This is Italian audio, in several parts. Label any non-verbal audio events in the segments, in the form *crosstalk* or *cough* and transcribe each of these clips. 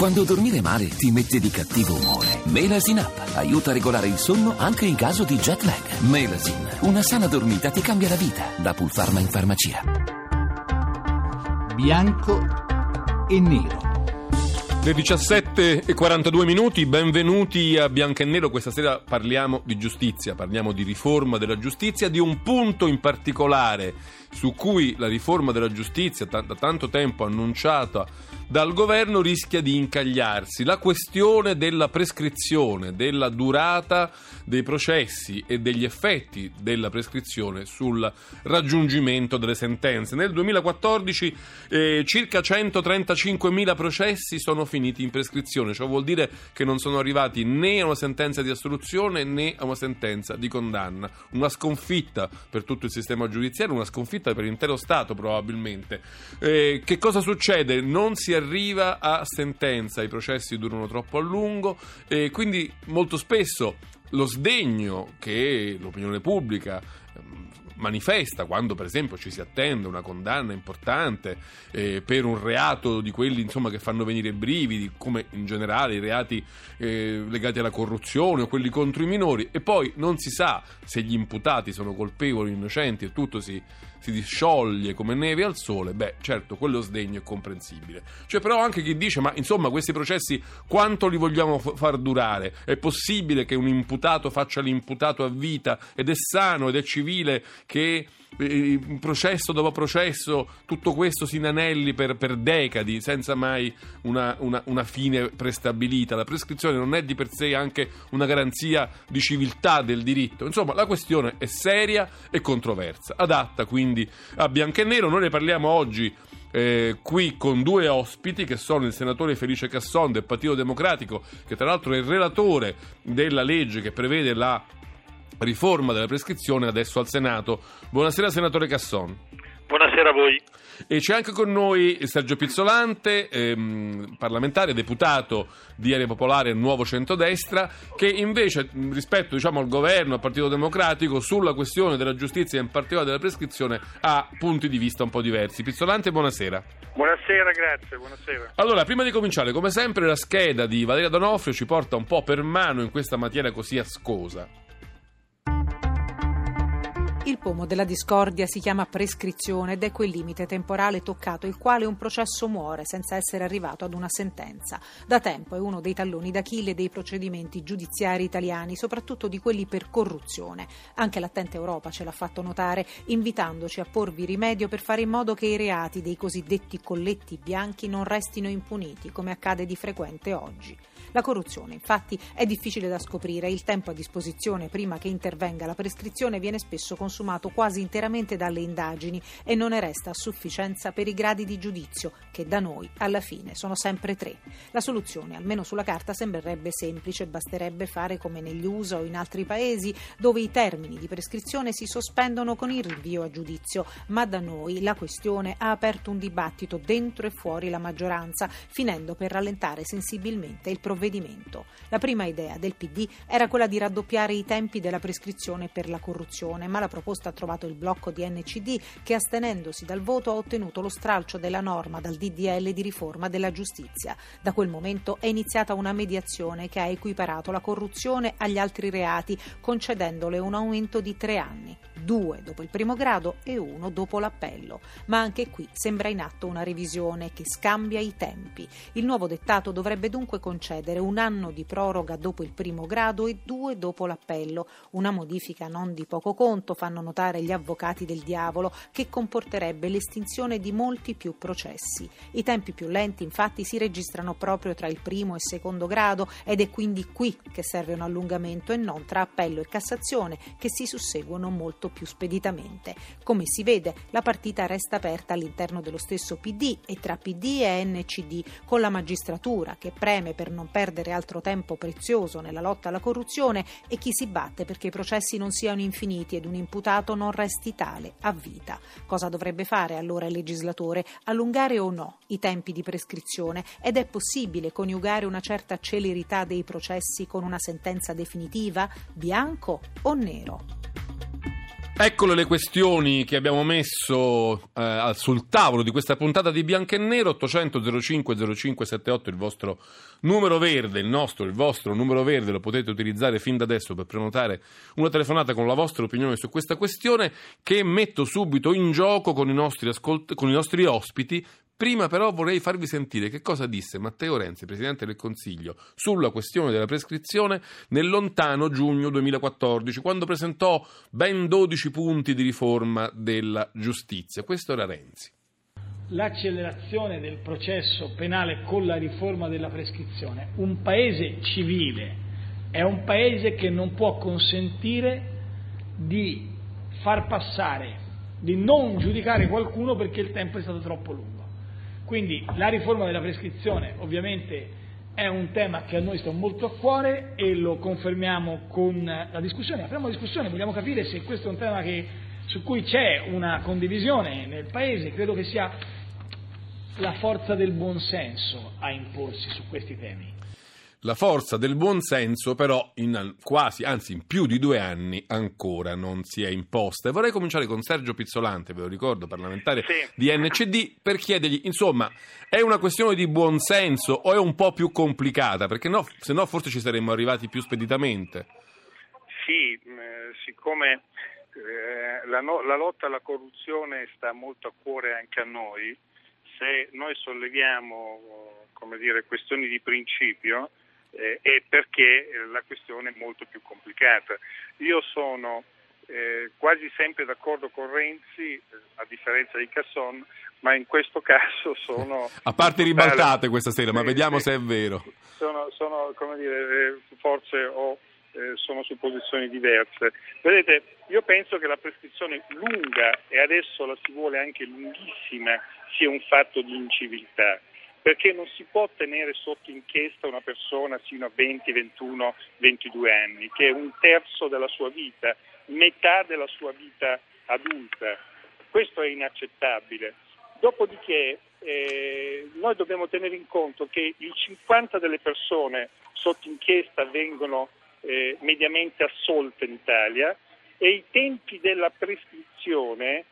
Quando dormire male ti mette di cattivo umore. Melasin Up aiuta a regolare il sonno anche in caso di jet lag. Melasin, una sana dormita ti cambia la vita. Da Pulpharma in farmacia. Bianco e nero. Le 17 e 42 minuti, benvenuti a Bianco e Nero. Questa sera parliamo di giustizia, parliamo di riforma della giustizia, di un punto in particolare su cui la riforma della giustizia, da tanto tempo annunciata dal governo, rischia di incagliarsi. La questione della prescrizione, della durata dei processi e degli effetti della prescrizione sul raggiungimento delle sentenze. Nel 2014 eh, circa 135.000 processi sono finiti in prescrizione, ciò vuol dire che non sono arrivati né a una sentenza di assoluzione né a una sentenza di condanna. Una sconfitta per tutto il sistema giudiziario, una sconfitta sconfitta per l'intero Stato probabilmente. Eh, che cosa succede? Non si arriva a sentenza, i processi durano troppo a lungo e quindi molto spesso lo sdegno che l'opinione pubblica manifesta quando per esempio ci si attende una condanna importante eh, per un reato di quelli insomma, che fanno venire brividi come in generale i reati eh, legati alla corruzione o quelli contro i minori e poi non si sa se gli imputati sono colpevoli o innocenti e tutto si, si discioglie come neve al sole, beh certo quello sdegno è comprensibile. C'è però anche chi dice ma insomma questi processi quanto li vogliamo f- far durare? È possibile che un imputato faccia l'imputato a vita ed è sano ed è civile che eh, processo dopo processo tutto questo si inanelli per, per decadi senza mai una, una, una, fine prestabilita. La prescrizione non è di per sé anche una garanzia di civiltà del diritto. Insomma, la questione è seria e controversa, adatta quindi a bianco e nero. Noi ne parliamo oggi. Eh, qui con due ospiti che sono il senatore Felice Casson del Partito Democratico, che tra l'altro è il relatore della legge che prevede la riforma della prescrizione adesso al Senato. Buonasera senatore Casson. Buonasera a voi. E c'è anche con noi Sergio Pizzolante, ehm, parlamentare, deputato di Area Popolare Nuovo Centrodestra, che invece rispetto diciamo, al governo, al Partito Democratico, sulla questione della giustizia e in particolare della prescrizione ha punti di vista un po' diversi. Pizzolante, buonasera. Buonasera, grazie, buonasera. Allora, prima di cominciare, come sempre la scheda di Valeria Donofrio ci porta un po' per mano in questa materia così ascosa. Il pomo della discordia si chiama prescrizione ed è quel limite temporale toccato il quale un processo muore senza essere arrivato ad una sentenza. Da tempo è uno dei talloni d'Achille dei procedimenti giudiziari italiani, soprattutto di quelli per corruzione. Anche l'attenta Europa ce l'ha fatto notare, invitandoci a porvi rimedio per fare in modo che i reati dei cosiddetti colletti bianchi non restino impuniti, come accade di frequente oggi. La corruzione, infatti, è difficile da scoprire. Il tempo a disposizione prima che intervenga la prescrizione viene spesso consumato quasi interamente dalle indagini e non ne resta a sufficienza per i gradi di giudizio, che da noi alla fine sono sempre tre. La soluzione, almeno sulla carta, sembrerebbe semplice, basterebbe fare come negli USA o in altri paesi, dove i termini di prescrizione si sospendono con il rinvio a giudizio, ma da noi la questione ha aperto un dibattito dentro e fuori la maggioranza, finendo per rallentare sensibilmente il provvedimento. La prima idea del PD era quella di raddoppiare i tempi della prescrizione per la corruzione, ma la proposta ha trovato il blocco di NCD che astenendosi dal voto ha ottenuto lo stralcio della norma dal DDL di riforma della giustizia. Da quel momento è iniziata una mediazione che ha equiparato la corruzione agli altri reati, concedendole un aumento di tre anni, due dopo il primo grado e uno dopo l'appello. Ma anche qui sembra in atto una revisione che scambia i tempi. Il nuovo dettato dovrebbe dunque concedere un anno di proroga dopo il primo grado e due dopo l'appello, una modifica non di poco conto, fanno notare gli avvocati del diavolo, che comporterebbe l'estinzione di molti più processi. I tempi più lenti infatti si registrano proprio tra il primo e il secondo grado ed è quindi qui che serve un allungamento e non tra appello e Cassazione che si susseguono molto più speditamente. Come si vede, la partita resta aperta all'interno dello stesso PD e tra PD e NCD, con la magistratura che preme per non perdere altro tempo prezioso nella lotta alla corruzione e chi si batte perché i processi non siano infiniti ed un imputato non resti tale a vita. Cosa dovrebbe fare allora il legislatore? Allungare o no i tempi di prescrizione? Ed è possibile coniugare una certa celerità dei processi con una sentenza definitiva? Bianco o nero? Eccole le questioni che abbiamo messo eh, sul tavolo di questa puntata di Bianco e Nero, 800 05 0578 il vostro numero verde, il nostro, il vostro numero verde lo potete utilizzare fin da adesso per prenotare una telefonata con la vostra opinione su questa questione che metto subito in gioco con i nostri, ascolt- con i nostri ospiti Prima però vorrei farvi sentire che cosa disse Matteo Renzi, Presidente del Consiglio, sulla questione della prescrizione nel lontano giugno 2014, quando presentò ben 12 punti di riforma della giustizia. Questo era Renzi. L'accelerazione del processo penale con la riforma della prescrizione. Un paese civile è un paese che non può consentire di far passare, di non giudicare qualcuno perché il tempo è stato troppo lungo. Quindi la riforma della prescrizione ovviamente è un tema che a noi sta molto a cuore e lo confermiamo con la discussione. Apriamo la discussione, vogliamo capire se questo è un tema che, su cui c'è una condivisione nel Paese, credo che sia la forza del buonsenso a imporsi su questi temi. La forza del buonsenso però in quasi, anzi in più di due anni ancora non si è imposta. E vorrei cominciare con Sergio Pizzolante, ve lo ricordo, parlamentare sì. di NCD, per chiedergli, insomma, è una questione di buonsenso o è un po' più complicata? Perché no, se no forse ci saremmo arrivati più speditamente. Sì, eh, siccome eh, la, no, la lotta alla corruzione sta molto a cuore anche a noi, se noi solleviamo come dire, questioni di principio, eh, è perché eh, la questione è molto più complicata. Io sono eh, quasi sempre d'accordo con Renzi, eh, a differenza di Casson, ma in questo *laughs* caso sono... A parte ribaltate questa sera, ma vediamo se è vero. Sono, sono come dire, eh, forse ho, sono su posizioni diverse. Vedete, io penso che la prescrizione lunga, e adesso la si vuole anche lunghissima, sia un fatto di inciviltà perché non si può tenere sotto inchiesta una persona sino a 20, 21, 22 anni, che è un terzo della sua vita, metà della sua vita adulta. Questo è inaccettabile. Dopodiché eh, noi dobbiamo tenere in conto che il 50 delle persone sotto inchiesta vengono eh, mediamente assolte in Italia e i tempi della prescrizione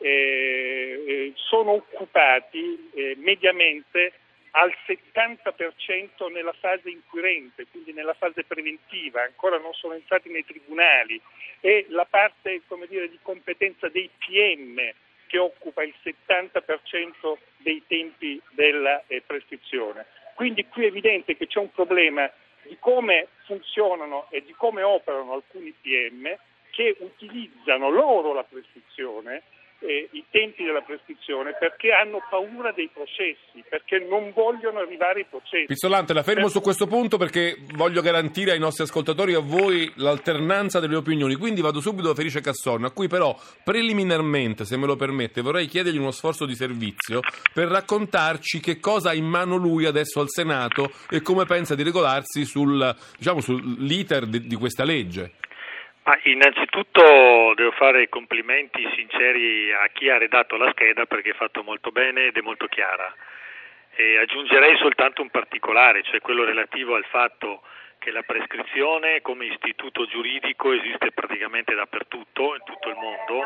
eh, eh, sono occupati eh, mediamente al 70% nella fase inquirente, quindi nella fase preventiva, ancora non sono entrati nei tribunali, e la parte dire, di competenza dei PM che occupa il 70% dei tempi della eh, prescrizione. Quindi qui è evidente che c'è un problema di come funzionano e di come operano alcuni PM che utilizzano loro la prescrizione eh, i tempi della prescrizione perché hanno paura dei processi, perché non vogliono arrivare ai processi. Pizzolante, la fermo per... su questo punto perché voglio garantire ai nostri ascoltatori e a voi l'alternanza delle opinioni. Quindi vado subito da Felice Casson, a cui però preliminarmente, se me lo permette, vorrei chiedergli uno sforzo di servizio per raccontarci che cosa ha in mano lui adesso al Senato e come pensa di regolarsi sul, diciamo, sull'iter di, di questa legge. Ah, innanzitutto devo fare i complimenti sinceri a chi ha redatto la scheda perché è fatto molto bene ed è molto chiara. E aggiungerei soltanto un particolare, cioè quello relativo al fatto che la prescrizione come istituto giuridico esiste praticamente dappertutto, in tutto il mondo,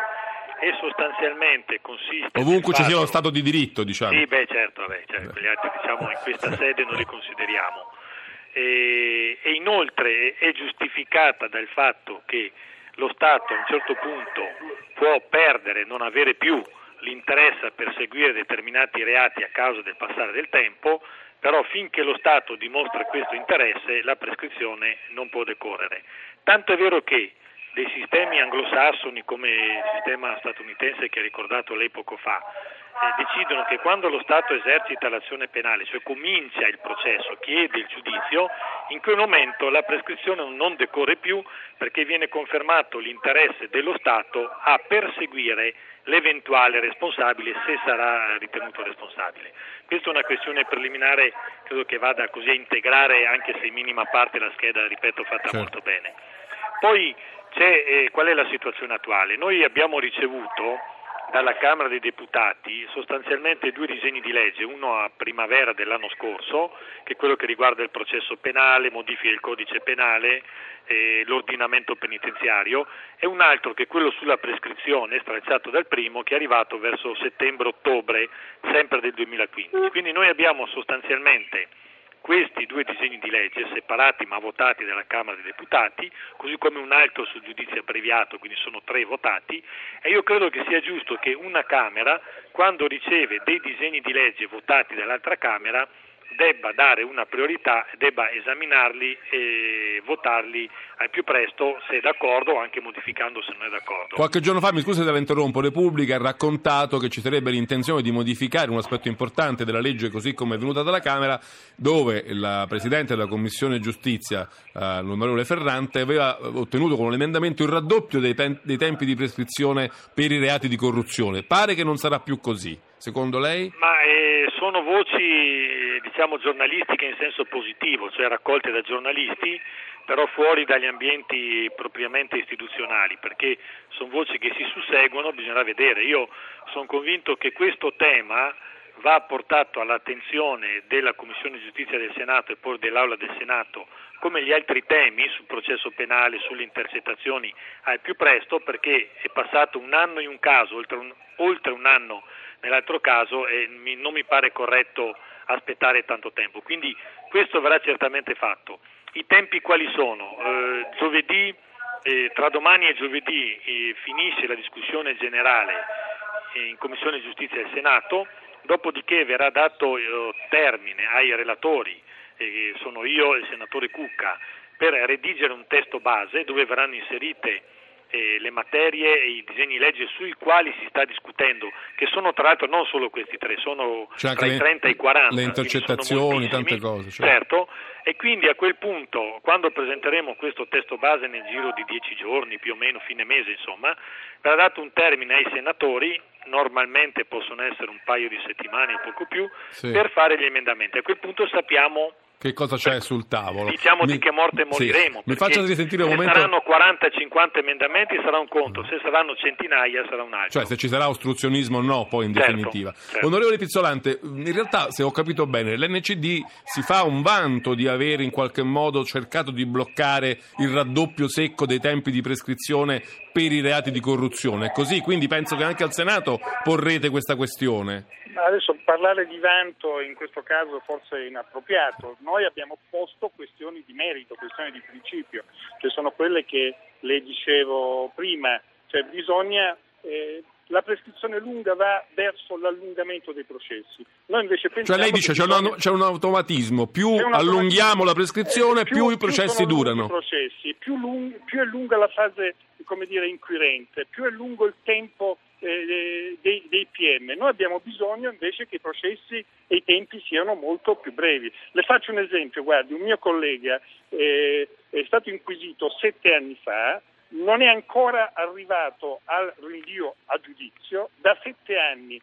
e sostanzialmente consiste... Ovunque ci sia lo Stato di diritto, diciamo. Sì, beh certo, beh, certo quegli altri diciamo in questa sede non li consideriamo e, e inoltre è giustificata dal fatto che lo Stato a un certo punto può perdere, non avere più l'interesse a perseguire determinati reati a causa del passare del tempo, però finché lo Stato dimostra questo interesse la prescrizione non può decorrere. Tanto è vero che dei sistemi anglosassoni come il sistema statunitense che ha ricordato lei poco fa, decidono che quando lo Stato esercita l'azione penale, cioè comincia il processo, chiede il giudizio, in quel momento la prescrizione non decorre più perché viene confermato l'interesse dello Stato a perseguire l'eventuale responsabile se sarà ritenuto responsabile. Questa è una questione preliminare, credo che vada così a integrare anche se in minima parte la scheda, ripeto, fatta certo. molto bene. Poi eh, qual è la situazione attuale? Noi abbiamo ricevuto dalla Camera dei Deputati sostanzialmente due disegni di legge, uno a primavera dell'anno scorso, che è quello che riguarda il processo penale, modifica il codice penale, eh, l'ordinamento penitenziario, e un altro che è quello sulla prescrizione, stracciato dal primo, che è arrivato verso settembre-ottobre, sempre del 2015. Quindi noi abbiamo sostanzialmente questi due disegni di legge separati ma votati dalla Camera dei Deputati, così come un altro sul giudizio abbreviato, quindi sono tre votati, e io credo che sia giusto che una Camera, quando riceve dei disegni di legge votati dall'altra Camera, debba dare una priorità, debba esaminarli e votarli al più presto se è d'accordo o anche modificando se non è d'accordo. Qualche giorno fa, mi scusi se la interrompo, Repubblica ha raccontato che ci sarebbe l'intenzione di modificare un aspetto importante della legge così come è venuta dalla Camera, dove la Presidente della Commissione Giustizia, eh, l'onorevole Ferrante, aveva ottenuto con un emendamento il raddoppio dei, te- dei tempi di prescrizione per i reati di corruzione. Pare che non sarà più così, secondo lei? Ma eh, sono voci diciamo giornalistiche in senso positivo, cioè raccolte da giornalisti, però fuori dagli ambienti propriamente istituzionali, perché sono voci che si susseguono, bisognerà vedere. Io sono convinto che questo tema va portato all'attenzione della Commissione Giustizia del Senato e poi dell'Aula del Senato come gli altri temi sul processo penale, sulle intercettazioni al più presto perché è passato un anno in un caso, oltre un, oltre un anno nell'altro caso e mi, non mi pare corretto aspettare tanto tempo. Quindi questo verrà certamente fatto. I tempi quali sono? Eh, giovedì, eh, tra domani e giovedì eh, finisce la discussione generale eh, in Commissione Giustizia del Senato, dopodiché verrà dato eh, termine ai relatori, eh, sono io e il senatore Cucca, per redigere un testo base dove verranno inserite eh, le materie e i disegni di legge sui quali si sta discutendo, che sono tra l'altro non solo questi tre, sono cioè tra i 30 e i 40. Le intercettazioni, tante cose. Cioè. Certo, e quindi a quel punto, quando presenteremo questo testo base nel giro di dieci giorni, più o meno fine mese, insomma, verrà dato un termine ai senatori, normalmente possono essere un paio di settimane o poco più, sì. per fare gli emendamenti. A quel punto sappiamo che cosa c'è sul tavolo. Diciamo mi, di che morte moriremo. Sì. Mi faccia risentire un se momento. Se saranno 40-50 emendamenti sarà un conto, se saranno centinaia sarà un altro. Cioè se ci sarà ostruzionismo o no, poi in certo, definitiva. Certo. Onorevole Pizzolante, in realtà se ho capito bene, l'NCD si fa un vanto di aver in qualche modo cercato di bloccare il raddoppio secco dei tempi di prescrizione per i reati di corruzione. È così, quindi penso che anche al Senato porrete questa questione. Adesso parlare di vanto in questo caso forse è inappropriato. Noi abbiamo posto questioni di merito, questioni di principio, che sono quelle che le dicevo prima. Cioè bisogna eh, la prescrizione lunga va verso l'allungamento dei processi. Noi invece pensiamo cioè lei dice che c'è, bisogna... un, c'è un automatismo, più un allunghiamo automatismo. la prescrizione, eh, più, più, i processi durano. I processi, più, lung- più, è lunga la fase come dire, inquirente, più è lungo il tempo eh, PM. Noi abbiamo bisogno invece che i processi e i tempi siano molto più brevi. Le faccio un esempio, guardi, un mio collega eh, è stato inquisito sette anni fa, non è ancora arrivato al rinvio a giudizio, da sette anni,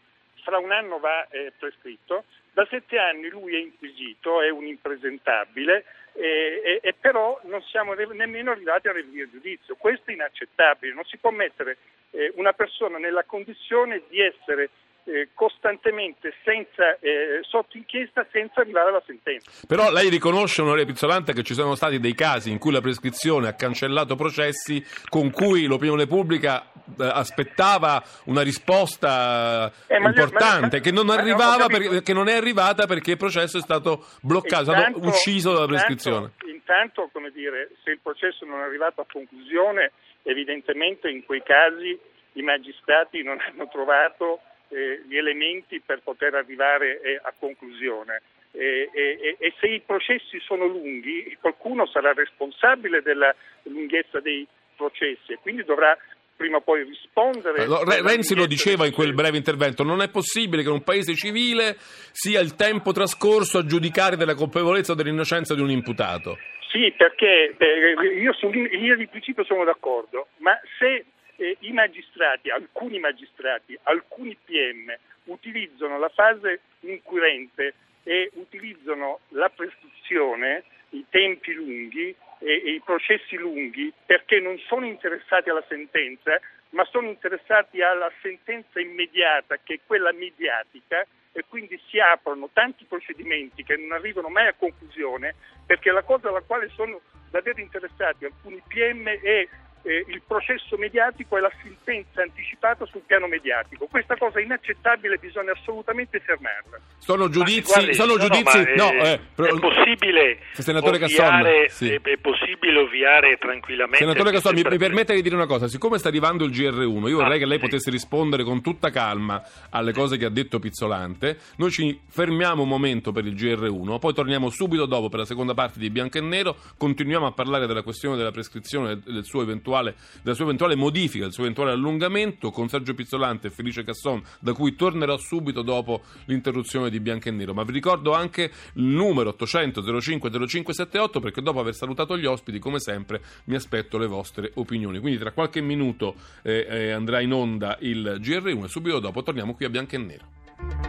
fra un anno va eh, prescritto, da sette anni lui è inquisito, è un impresentabile e, e, però non siamo nemmeno arrivati al rinvio a giudizio. Questo è inaccettabile, non si può mettere eh, una persona nella condizione di essere eh, costantemente senza, eh, sotto inchiesta senza arrivare alla sentenza. Però lei riconosce, onorevole Pizzolante, che ci sono stati dei casi in cui la prescrizione ha cancellato processi con cui l'opinione pubblica eh, aspettava una risposta Eh, importante, ma- che, non ma- arrivava per- che non è arrivata perché il processo è stato bloccato, è stato Intanto- ucciso dalla prescrizione. Intanto, intanto, come dire, se il processo non è arrivato a conclusione, evidentemente in quei casi i magistrati non *laughs* hanno trovato eh, gli elementi per poter arrivare eh, a conclusione. E, e- e se i processi sono lunghi, qualcuno sarà responsabile della lunghezza dei processi e quindi dovrà prima o poi rispondere. Della Renzi lo diceva in quel breve intervento, non è possibile che in un paese civile sia il tempo trascorso a giudicare della colpevolezza o dell'innocenza di un imputato. Sì, perché eh, io su in linea di principio sono d'accordo, ma se eh, i magistrati, alcuni magistrati, alcuni PM utilizzano la fase inquirente e utilizzano la prescrizione, i tempi lunghi e, e i, pro- processi lunghi perché non sono interessati alla sentenza, ma sono interessati alla sentenza immediata, che è quella mediatica, e quindi si aprono tanti procedimenti che non arrivano mai a conclusione, perché la cosa alla quale sono davvero interessati alcuni PM è eh, il processo mediatico e la sentenza anticipata sul piano mediatico. Questa cosa è inaccettabile, bisogna assolutamente fermarla. Sono giudizi, guardi, sono no, giudizi, no, no, è, è, possibile ovviare, sì. è, è, possibile ovviare tranquillamente. Senatore Casson, mi, mi permetta di dire una cosa, siccome sta arrivando il GR1, io vorrei ah, che lei sì. potesse rispondere con tutta calma alle cose che ha detto Pizzolante. Noi ci fermiamo un momento per il GR1, poi torniamo subito dopo per la seconda parte di Bianco e Nero, continuiamo a parlare della questione della prescrizione e del suo eventuale eventuale, della sua eventuale modifica, del suo eventuale allungamento con Sergio Pizzolante e Felice Casson, da cui tornerò subito dopo l'interruzione di Bianco e Nero. Ma vi ricordo anche il numero 800 05 0578 perché dopo aver salutato gli ospiti, come sempre, mi aspetto le vostre opinioni. Quindi tra qualche minuto eh, eh, andrà in onda il GR1 e subito dopo torniamo qui a Bianco e Nero.